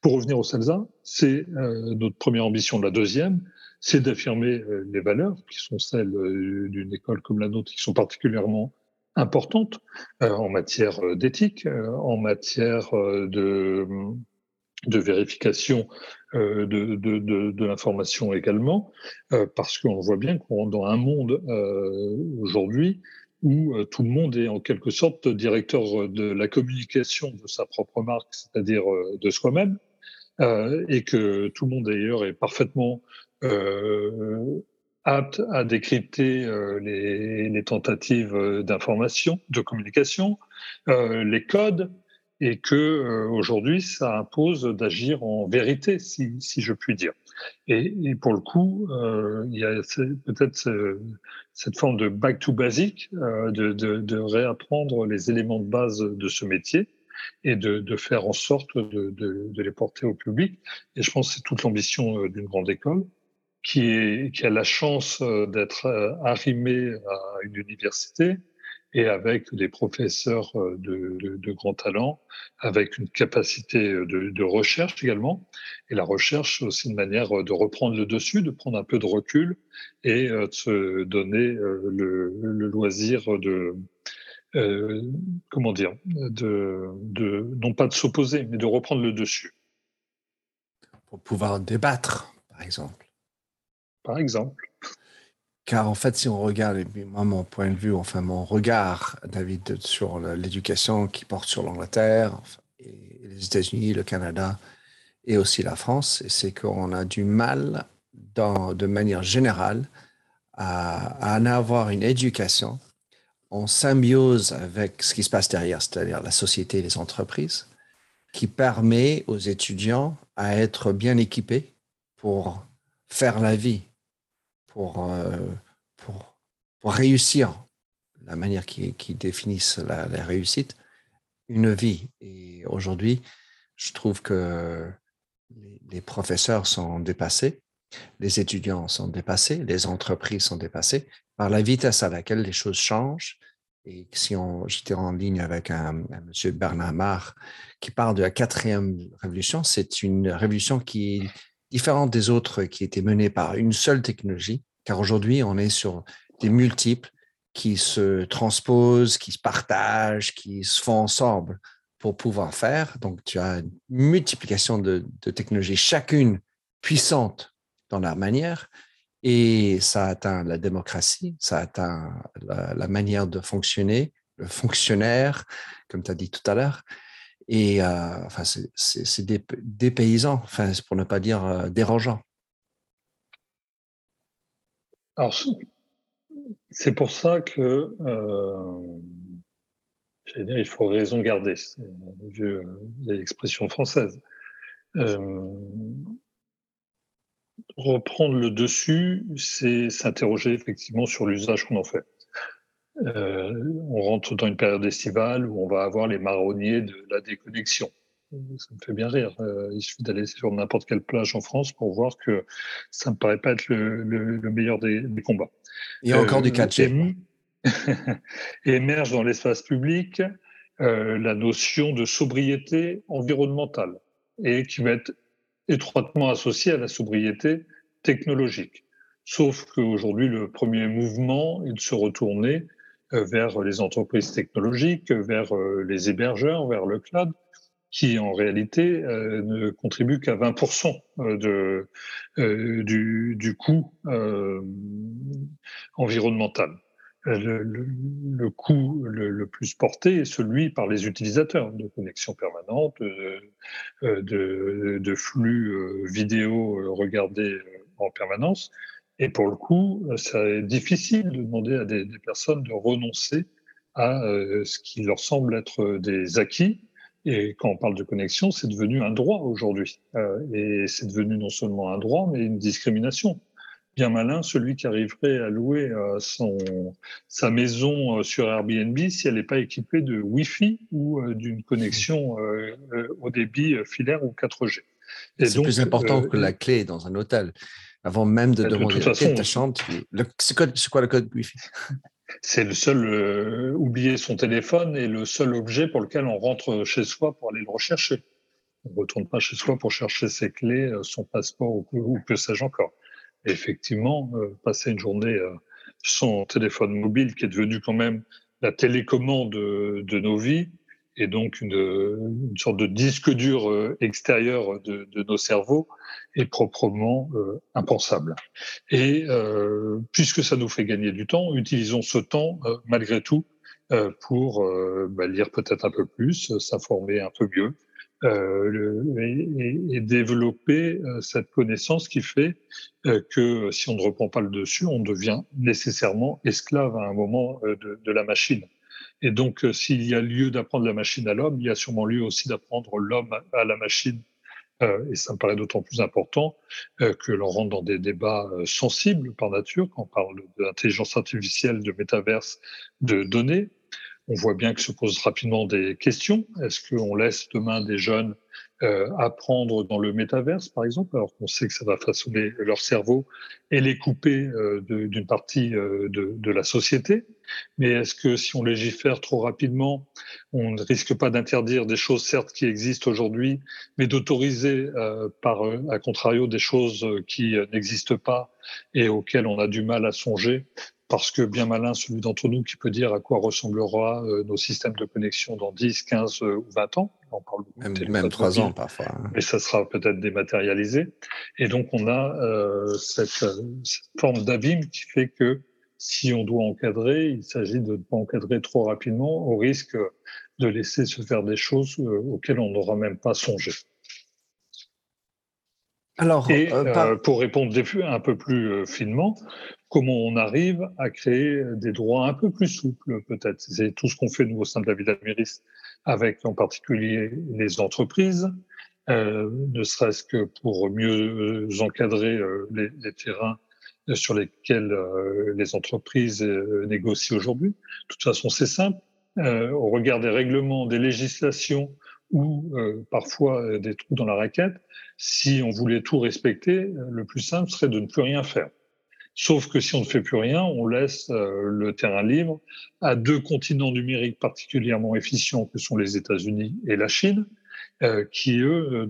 Pour revenir au CELSA, c'est euh, notre première ambition. La deuxième, c'est d'affirmer euh, les valeurs qui sont celles euh, d'une école comme la nôtre, qui sont particulièrement importantes en matière d'éthique, en matière de, de vérification de, de, de, de l'information également, parce qu'on voit bien qu'on dans un monde aujourd'hui où euh, tout le monde est en quelque sorte directeur euh, de la communication de sa propre marque, c'est-à-dire euh, de soi-même, et que tout le monde d'ailleurs est parfaitement apte à décrypter les, les, tentatives d'information, de communication, les codes, et que aujourd'hui ça impose d'agir en vérité, si, si, je puis dire. Et, et pour le coup, il y a peut-être cette forme de back to basic, euh, de, de, de, réapprendre les éléments de base de ce métier et de, de faire en sorte de, de, les porter au public. Et je pense que c'est toute l'ambition euh, d'une grande école qui, est, qui a la chance euh, d'être arrimée à une université, et avec des professeurs euh, de, de, de grand talent, avec une capacité de, de, recherche également. Et la recherche, c'est aussi une manière de reprendre le dessus, de prendre un peu de recul et euh, de se donner euh, le, le loisir de, euh, comment dire, de, de, non pas de s'opposer, mais de reprendre le dessus. Pour pouvoir débattre, par exemple. Par exemple. Car en fait, si on regarde, moi, mon point de vue, enfin, mon regard, David, sur l'éducation qui porte sur l'Angleterre, les États-Unis, le Canada et aussi la France, c'est qu'on a du mal de manière générale à, à en avoir une éducation en symbiose avec ce qui se passe derrière, c'est-à-dire la société et les entreprises, qui permet aux étudiants à être bien équipés pour faire la vie, pour, euh, pour, pour réussir la manière qui, qui définissent la, réussite, une vie. Et aujourd'hui, je trouve que les, professeurs sont dépassés, les étudiants sont dépassés, les entreprises sont dépassées par la vitesse à laquelle les choses changent. Et si j'étais en ligne avec un, un monsieur Bernard Marr qui parle de la quatrième révolution, c'est une révolution qui différente des autres qui étaient menées par une seule technologie, car aujourd'hui, on est sur des multiples qui se transposent, qui se partagent, qui se font ensemble pour pouvoir faire. Donc, tu as une multiplication de, technologies, chacune puissante dans leur manière, et ça atteint la démocratie, ça atteint la manière de fonctionner, le fonctionnaire, comme tu as dit tout à l'heure. Et euh, enfin, c'est des, paysans, enfin, pour ne pas dire euh, dérangeant. Alors, c'est pour ça que, euh, dire, il faut raison garder. C'est l'expression française. Euh, reprendre le dessus, c'est s'interroger effectivement sur l'usage qu'on en fait. Euh, on rentre dans une période estivale où on va avoir les marronniers de la déconnexion. Ça me fait bien rire. Euh, il suffit d'aller sur n'importe quelle plage en France pour voir que ça me paraît pas être le, le, le meilleur des, des, combats. Il y a encore euh, du catch. émerge dans l'espace public euh, la notion de sobriété environnementale et qui va être étroitement associée à la sobriété technologique. Sauf qu'aujourd'hui, le premier mouvement est de se retourner euh, vers les entreprises technologiques, vers euh, les hébergeurs, vers le cloud, qui en réalité euh, ne contribuent qu'à 20% de, du, coût environnemental. Le, coût le, plus porté est celui par les utilisateurs de connexion permanente, de flux vidéo regardés en permanence, et pour le coup, c'est difficile de demander à des, des, personnes de renoncer à euh, ce qui leur semble être des acquis. Et quand on parle de connexion, c'est devenu un droit aujourd'hui. Euh, et c'est devenu non seulement un droit, mais une discrimination. Bien malin, celui qui arriverait à louer euh, son, sa maison euh, sur Airbnb si elle n'est pas équipée de Wi-Fi ou euh, d'une connexion euh, au débit filaire ou 4G. C'est plus important que la clé dans un hôtel avant même de, de demander de ta chambre. C'est quoi, quoi, le code Wi-Fi? C'est le seul, euh, oublier son téléphone est le seul objet pour lequel on rentre chez soi pour aller le rechercher. On ne retourne pas chez soi pour chercher ses clés, euh, son passeport ou, ou que sais-je encore. Et effectivement, euh, passer une journée euh, son téléphone mobile qui est devenu quand même la télécommande de, de nos vies, et donc une, une, sorte de disque dur euh, extérieur de, de nos cerveaux est proprement euh, impensable. Et euh, puisque ça nous fait gagner du temps, utilisons ce temps euh, malgré tout euh, pour bah, lire peut-être un peu plus, s'informer un peu mieux. Le, et, et, développer cette connaissance qui fait que si on ne reprend pas le dessus, on devient nécessairement esclave à un moment de, de la machine. Et donc, euh, s'il y a lieu d'apprendre la machine à l'homme, il y a sûrement lieu aussi d'apprendre l'homme à la machine. Euh, et ça me paraît d'autant plus important euh, que l'on rentre dans des débats sensibles par nature, quand on parle d'intelligence artificielle, de métaverse, de données. On voit bien que se posent rapidement des questions. Est-ce qu'on laisse demain des jeunes apprendre dans le métaverse, par exemple, alors qu'on sait que ça va façonner leur cerveau et les couper d'une partie de, la société? Mais est-ce que si on légifère trop rapidement, on ne risque pas d'interdire des choses, certes, qui existent aujourd'hui, mais d'autoriser, euh, par à contrario, des choses qui n'existent pas et auxquelles on a du mal à songer? Parce que bien malin celui d'entre nous qui peut dire à quoi ressemblera euh, nos systèmes de connexion dans 10, 15 euh, ou 20 ans. On parle même, même 3 ans parfois. Hein. Mais ça sera peut-être dématérialisé. Et donc on a euh, cette, cette, forme d'abîme qui fait que si on doit encadrer, il s'agit de ne pas encadrer trop rapidement au risque de laisser se faire des choses euh, auxquelles on n'aura même pas songé. Alors, et pour répondre un peu plus finement, comment on arrive à créer des droits un peu plus souples, peut-être? C'est tout ce qu'on fait, nous, au sein de la Villa Méris, avec en particulier les entreprises, euh, ne serait-ce que pour mieux encadrer euh, les, les, terrains sur lesquels euh, les entreprises euh, négocient aujourd'hui. De toute façon, c'est simple. au regard des règlements, des législations ou parfois des trous dans la raquette, si on voulait tout respecter, le plus simple serait de ne plus rien faire. Sauf que si on ne fait plus rien, on laisse euh, le terrain libre à deux continents numériques particulièrement efficients que sont les États-Unis et la Chine, euh, qui eux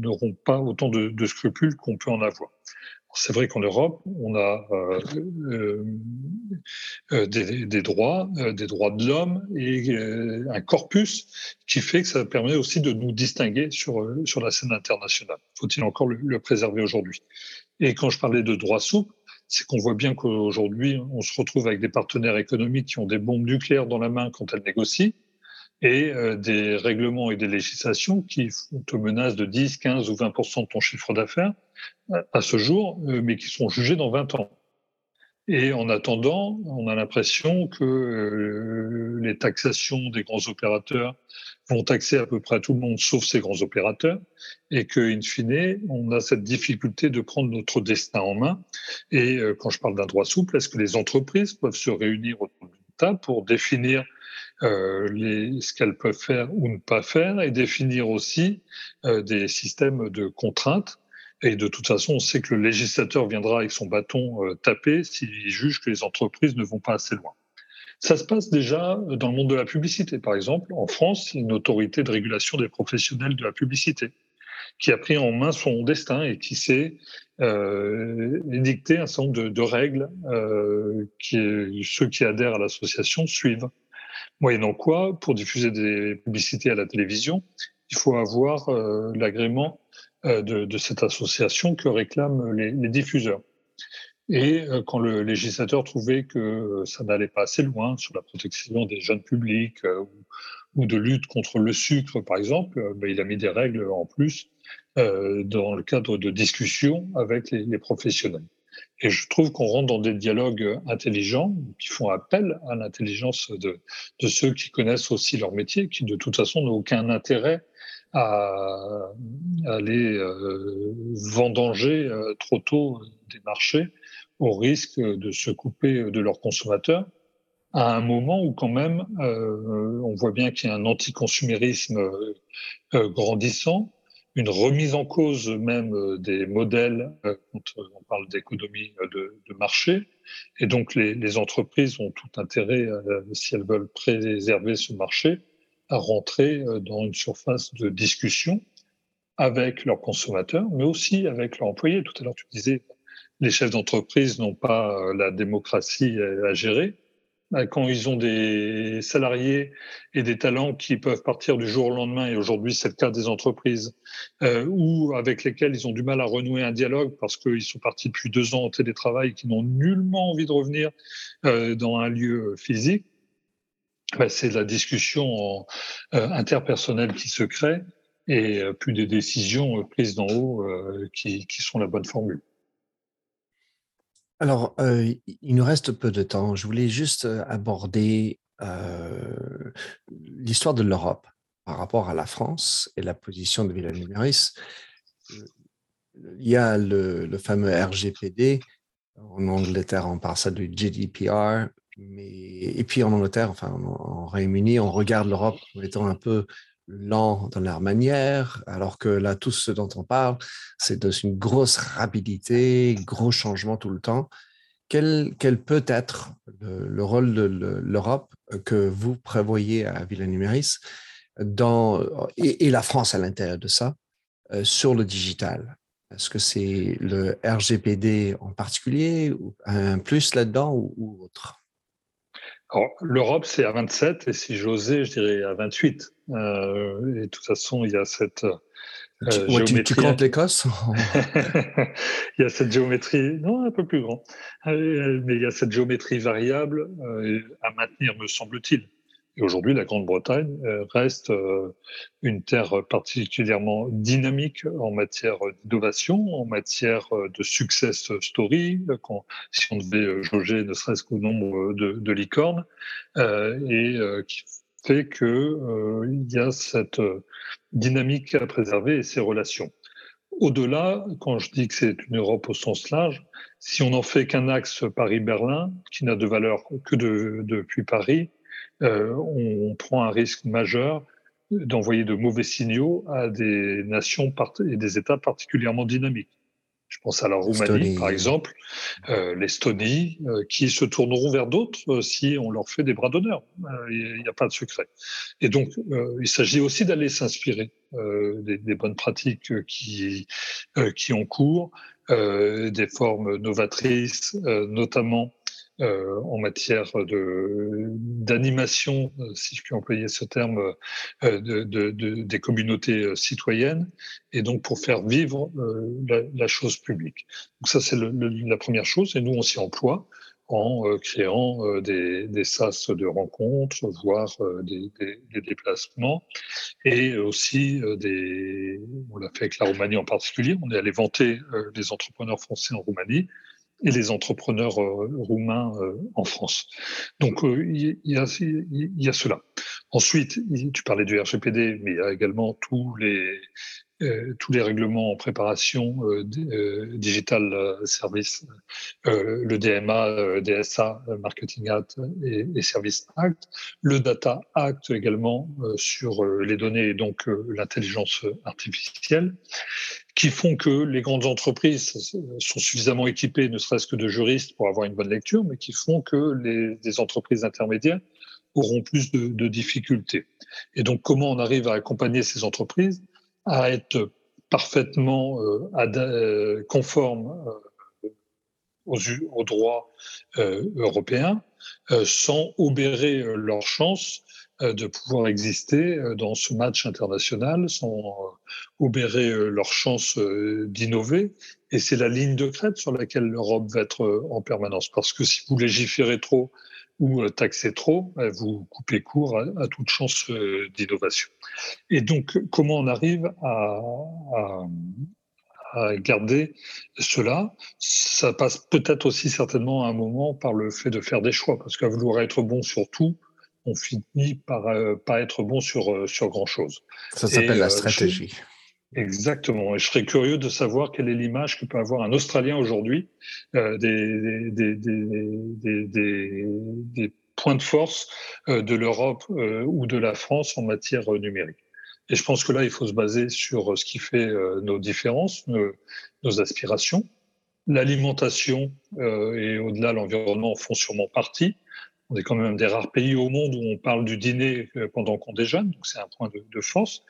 n'auront pas autant de, de scrupules qu'on peut en avoir. C'est vrai qu'en Europe, on a euh, euh, euh des, des, droits, euh, des droits de l'homme et un corpus qui fait que ça permet aussi de nous distinguer sur, sur la scène internationale. Faut-il encore le, le préserver aujourd'hui? Et quand je parlais de droits souples, c'est qu'on voit bien qu'aujourd'hui, on se retrouve avec des partenaires économiques qui ont des bombes nucléaires dans la main quand elles négocient et des règlements et des législations qui te menacent de 10, 15 ou 20% de ton chiffre d'affaires à ce jour, euh, mais qui sont jugés dans 20 ans. Et en attendant, on a l'impression que euh, les taxations des grands opérateurs vont taxer à peu près tout le monde sauf ces grands opérateurs et que, in fine, on a cette difficulté de prendre notre destin en main. Et euh, quand je parle d'un droit souple, est-ce que les entreprises peuvent se réunir autour d'une table pour définir ce qu'elles peuvent faire ou ne pas faire et définir aussi des systèmes de contraintes et de toute façon, on sait que le législateur viendra avec son bâton euh, taper s'il juge que les entreprises ne vont pas assez loin. Ça se passe déjà dans le monde de la publicité. Par exemple, en France, il y a une autorité de régulation des professionnels de la publicité qui a pris en main son destin et qui s'est euh, édicté un certain nombre de, règles euh, qui ceux qui adhèrent à l'association suivent. Moyennant quoi, pour diffuser des publicités à la télévision, il faut avoir euh, l'agrément euh, de, cette association que réclament les, diffuseurs. Et euh, quand le législateur trouvait que ça n'allait pas assez loin sur la protection des jeunes publics euh, ou, de lutte contre le sucre, par exemple, ben, il a mis des règles en plus dans le cadre de discussions avec les, professionnels. Et je trouve qu'on rentre dans des dialogues intelligents qui font appel à l'intelligence de, de, ceux qui connaissent aussi leur métier, qui de toute façon n'ont aucun intérêt à aller euh, vendanger euh, trop tôt des marchés au risque de se couper de leurs consommateurs à un moment où quand même euh, on voit bien qu'il y a un anticonsumérisme grandissant, une remise en cause même des modèles quand on parle d'économie de, marché. Et donc les, entreprises ont tout intérêt, si elles veulent préserver ce marché, à rentrer euh, dans une surface de discussion avec leurs consommateurs, mais aussi avec leurs employés. Tout à l'heure, tu disais, les chefs d'entreprise n'ont pas euh, la démocratie à gérer. Quand ils ont des salariés et des talents qui peuvent partir du jour au lendemain, et aujourd'hui c'est le cas des entreprises, euh, ou avec lesquels ils ont du mal à renouer un dialogue parce qu'ils sont partis depuis deux ans en télétravail, qui n'ont nullement envie de revenir euh, dans un lieu physique, bah, c'est la discussion euh, interpersonnelle qui se crée et euh, plus des décisions euh, prises d'en haut qui, sont la bonne formule. Alors, il nous reste peu de temps. Je voulais juste aborder l'histoire de l'Europe par rapport à la France et la position de Villa Numéris. Il y a le, le, fameux RGPD. En Angleterre, on parle ça du GDPR. Et puis en Angleterre, enfin en, Royaume-Uni, on regarde l'Europe comme étant un peu lent dans leur manière, alors que là, tout ce dont on parle, c'est une grosse rapidité, gros changement tout le temps. Quel, peut être le, rôle de l'Europe que vous prévoyez à Villa Numéris dans, et, la France à l'intérieur de ça euh, sur le digital? Est-ce que c'est le RGPD en particulier, un plus là-dedans ou autre? l'Europe, c'est à 27, et si j'osais, je dirais à 28. Euh, et de toute façon, il y a cette euh, géométrie. Tu, comptes l'Écosse Il y a cette géométrie, non, un peu plus grand, euh, mais il y a cette géométrie variable à maintenir, me semble-t-il. Aujourd'hui, la Grande-Bretagne reste une terre particulièrement dynamique en matière d'innovation, en matière de success story, quand, si on devait jauger ne serait-ce qu'au nombre de, de licornes, et qui fait qu'il y a cette dynamique à préserver et ces relations. Au-delà, quand je dis que c'est une Europe au sens large, si on n'en fait qu'un axe Paris-Berlin, qui n'a de valeur que depuis Paris, euh, on, prend un risque majeur d'envoyer de mauvais signaux à des nations et des États particulièrement dynamiques. Je pense à la Roumanie, par exemple, euh, l'Estonie, euh, qui se tourneront vers d'autres euh, si on leur fait des bras d'honneur. Il n'y a pas de secret. Et donc, il s'agit aussi d'aller s'inspirer des, des, bonnes pratiques qui, qui ont cours, des formes novatrices, notamment euh, en matière de d'animation, euh, si je puis employer ce terme, euh, de, de, de, des communautés citoyennes, et donc pour faire vivre la, la, chose publique. Donc ça, c'est la première chose, et nous, on s'y emploie en créant des, des, sas de rencontres, voire des, des, des, déplacements, et aussi des. On l'a fait avec la Roumanie en particulier. On est allé vanter les entrepreneurs français en Roumanie et les entrepreneurs euh, roumains euh, en France. Donc euh, il y, a, il y a cela. Ensuite, tu parlais du RGPD, mais il y a également tous les tous les règlements en préparation euh, euh, digital euh, service, le DMA, DSA, Marketing Act et, et, Service Act, le Data Act également sur les données et donc l'intelligence artificielle, qui font que les grandes entreprises sont suffisamment équipées, ne serait-ce que de juristes pour avoir une bonne lecture, mais qui font que les, entreprises intermédiaires auront plus de difficultés. Et donc, comment on arrive à accompagner ces entreprises à être parfaitement euh, euh conforme euh, aux, droits euh, européens sans obérer leur chance de pouvoir exister dans ce match international, sans obérer leur chance d'innover. Et c'est la ligne de crête sur laquelle l'Europe va être en permanence. Parce que si vous légiférez trop ou euh, taxer trop, euh, vous coupez court à, toute chance euh, d'innovation. Et donc, comment on arrive à, à, garder cela? Ça passe peut-être aussi certainement à un moment par le fait de faire des choix, parce qu'à vouloir être bon sur tout, on finit par pas être bon sur, sur grand-chose. Ça s'appelle la stratégie. Exactement. Et je serais curieux de savoir quelle est l'image que peut avoir un Australien aujourd'hui euh, des, des, des, des, points de force euh, de l'Europe euh, ou de la France en matière numérique. Et je pense que là, il faut se baser sur ce qui fait nos différences, nos aspirations. L'alimentation et au-delà l'environnement font sûrement partie. On est quand même un des rares pays au monde où on parle du dîner euh, pendant qu'on déjeune, donc c'est un point de, de, force.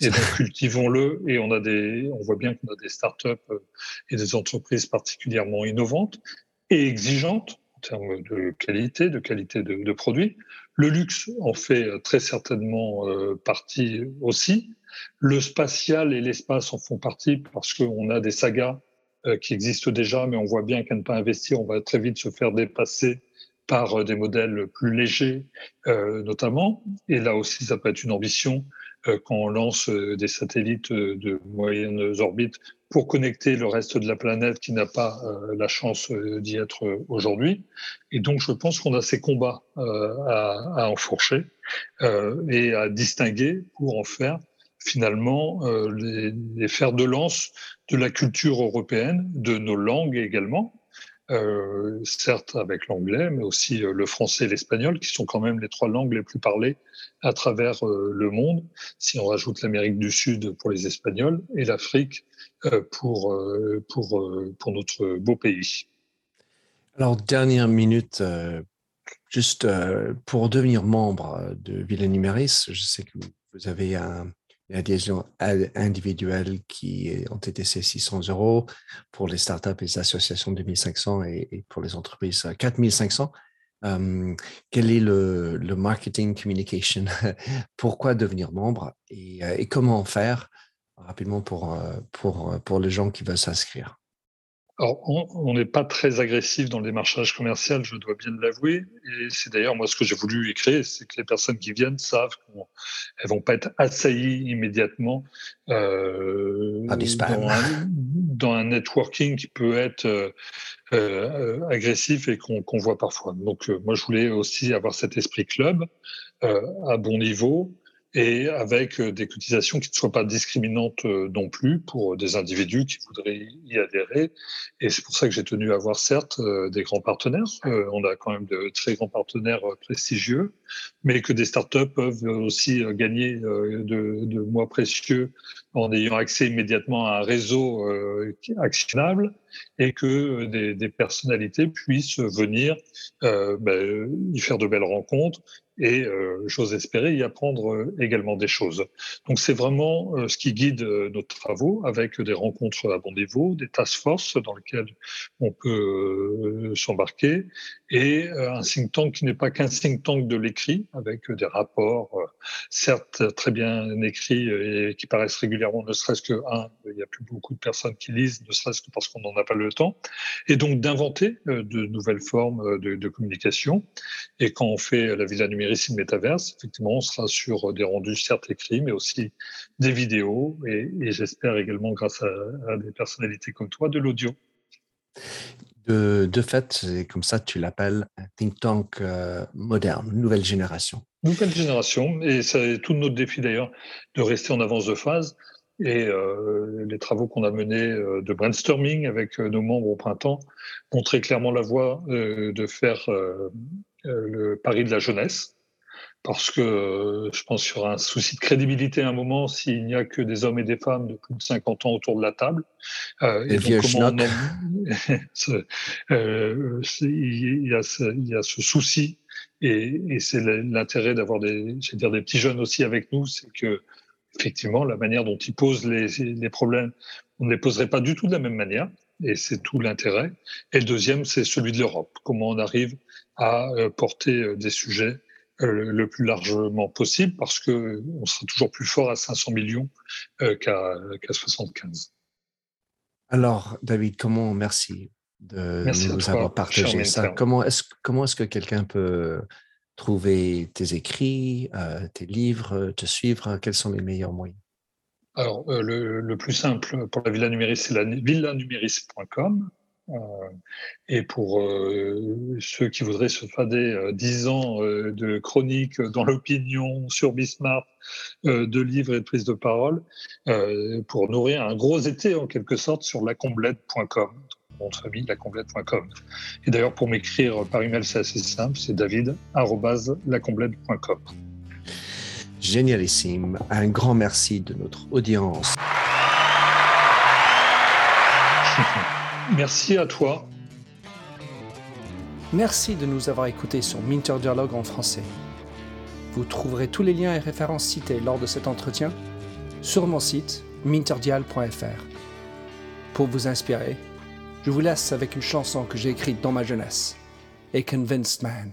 Et donc cultivons-le et on a des, on voit bien qu'on a des startups euh, et des entreprises particulièrement innovantes et exigeantes en termes de qualité, de qualité de, de produits. Le luxe en fait euh, très certainement partie aussi. Le spatial et l'espace en font partie parce qu'on a des sagas qui existent déjà, mais on voit bien qu'à ne pas investir, on va très vite se faire dépasser par euh, des modèles plus légers euh, notamment. Et là aussi, ça peut être une ambition euh, quand on lance des satellites de moyennes orbites pour connecter le reste de la planète qui n'a pas la chance d'y être aujourd'hui. Et donc, je pense qu'on a ces combats à, enfourcher et à distinguer pour en faire finalement les fers de lance de la culture européenne, de nos langues également, euh, certes avec l'anglais, mais aussi euh, le français et l'espagnol, qui sont quand même les trois langues les plus parlées à travers euh, le monde, si on rajoute l'Amérique du Sud pour les Espagnols et l'Afrique pour, pour, pour notre beau pays. Alors, dernière minute, juste pour devenir membre de Villa Numéris, je sais que vous avez un, adhésions individuelles qui ont été 600 euros, pour les startups et les associations 2500 et, pour les entreprises 4500. Euh, quel est le, marketing communication? Pourquoi devenir membre? Et, euh, et, comment faire rapidement pour, euh, pour, pour les gens qui veulent s'inscrire? Alors, on n'est pas très agressif dans le démarchage commercial, je dois bien l'avouer. Et c'est d'ailleurs moi ce que j'ai voulu écrire, c'est que les personnes qui viennent savent qu'elles vont pas être assaillies immédiatement euh, dans, un, dans, un, networking qui peut être euh, euh agressif et qu'on voit parfois. Donc moi je voulais aussi avoir cet esprit club à bon niveau et avec euh, des cotisations qui ne soient pas discriminantes euh, non plus pour des individus qui voudraient y adhérer. Et c'est pour ça que j'ai tenu à avoir certes euh, des grands partenaires. On a quand même de très grands partenaires prestigieux, mais que des startups peuvent aussi gagner de, de mois précieux en ayant accès immédiatement à un réseau actionnable et que des, des personnalités puissent venir euh, ben, y faire de belles rencontres et euh, j'ose espérer y apprendre euh, également des choses. Donc c'est vraiment euh, ce qui guide nos travaux avec des rencontres à bon niveau, des task force dans lesquelles on peut s'embarquer et un think tank qui n'est pas qu'un think tank de l'écrit avec des rapports certes très bien écrits et qui paraissent régulièrement, ne serait-ce que un, il n'y a plus beaucoup de personnes qui lisent, ne serait-ce que parce qu'on n'en a pas le temps, et donc d'inventer de nouvelles formes de, de communication. Et quand on fait la villa numérique numérique métaverse, effectivement, on sera sur des rendus certes écrits, mais aussi des vidéos et, j'espère également, grâce à, des personnalités comme toi, de l'audio. De, de, fait, c'est comme ça que tu l'appelles un think tank euh, moderne, nouvelle génération. Nouvelle génération, et c'est tout notre défi d'ailleurs de rester en avance de phase. Et euh, les travaux qu'on a menés euh, de brainstorming avec nos membres au printemps montraient clairement la voie de faire euh, le pari de la jeunesse, parce que euh, je pense qu'il y aura un souci de crédibilité à un moment s'il n'y a que des hommes et des femmes de plus de 50 ans autour de la table. Euh, et, donc, comment on euh, il, y a ce, il y a ce souci, et, et c'est l'intérêt d'avoir des, dire, des petits jeunes aussi avec nous, c'est que effectivement, la manière dont ils posent les, les problèmes, on ne les poserait pas du tout de la même manière et c'est tout l'intérêt. Et le deuxième, c'est celui de l'Europe. Comment on arrive à euh, porter euh, des sujets le plus largement possible, parce que on sera toujours plus fort à 500 millions qu'à 75. Alors, David, comment merci de nous avoir partagé ça. Comment est-ce comment est-ce que quelqu'un peut trouver tes écrits, tes livres, te suivre? Quels sont les meilleurs moyens? Alors, euh, le, plus simple pour la Villa Numéris, c'est la villanuméris.com. Euh, et pour euh, ceux qui voudraient se fader 10 ans de chroniques dans l'opinion sur Bismarck, de livres et de prises de parole, pour nourrir un gros été en quelque sorte sur lacomblette.com mon famille, lacomblette.com. Et d'ailleurs, pour m'écrire par email, c'est assez simple, c'est david.lacomblette.com. Génialissime. Un grand merci de notre audience. Merci à toi. Merci de nous avoir écoutés sur Minter Dialogue en français. Vous trouverez tous les liens et références cités lors de cet entretien sur mon site minterdial.fr. Pour vous inspirer, je vous laisse avec une chanson que j'ai écrite dans ma jeunesse, A Convinced Man.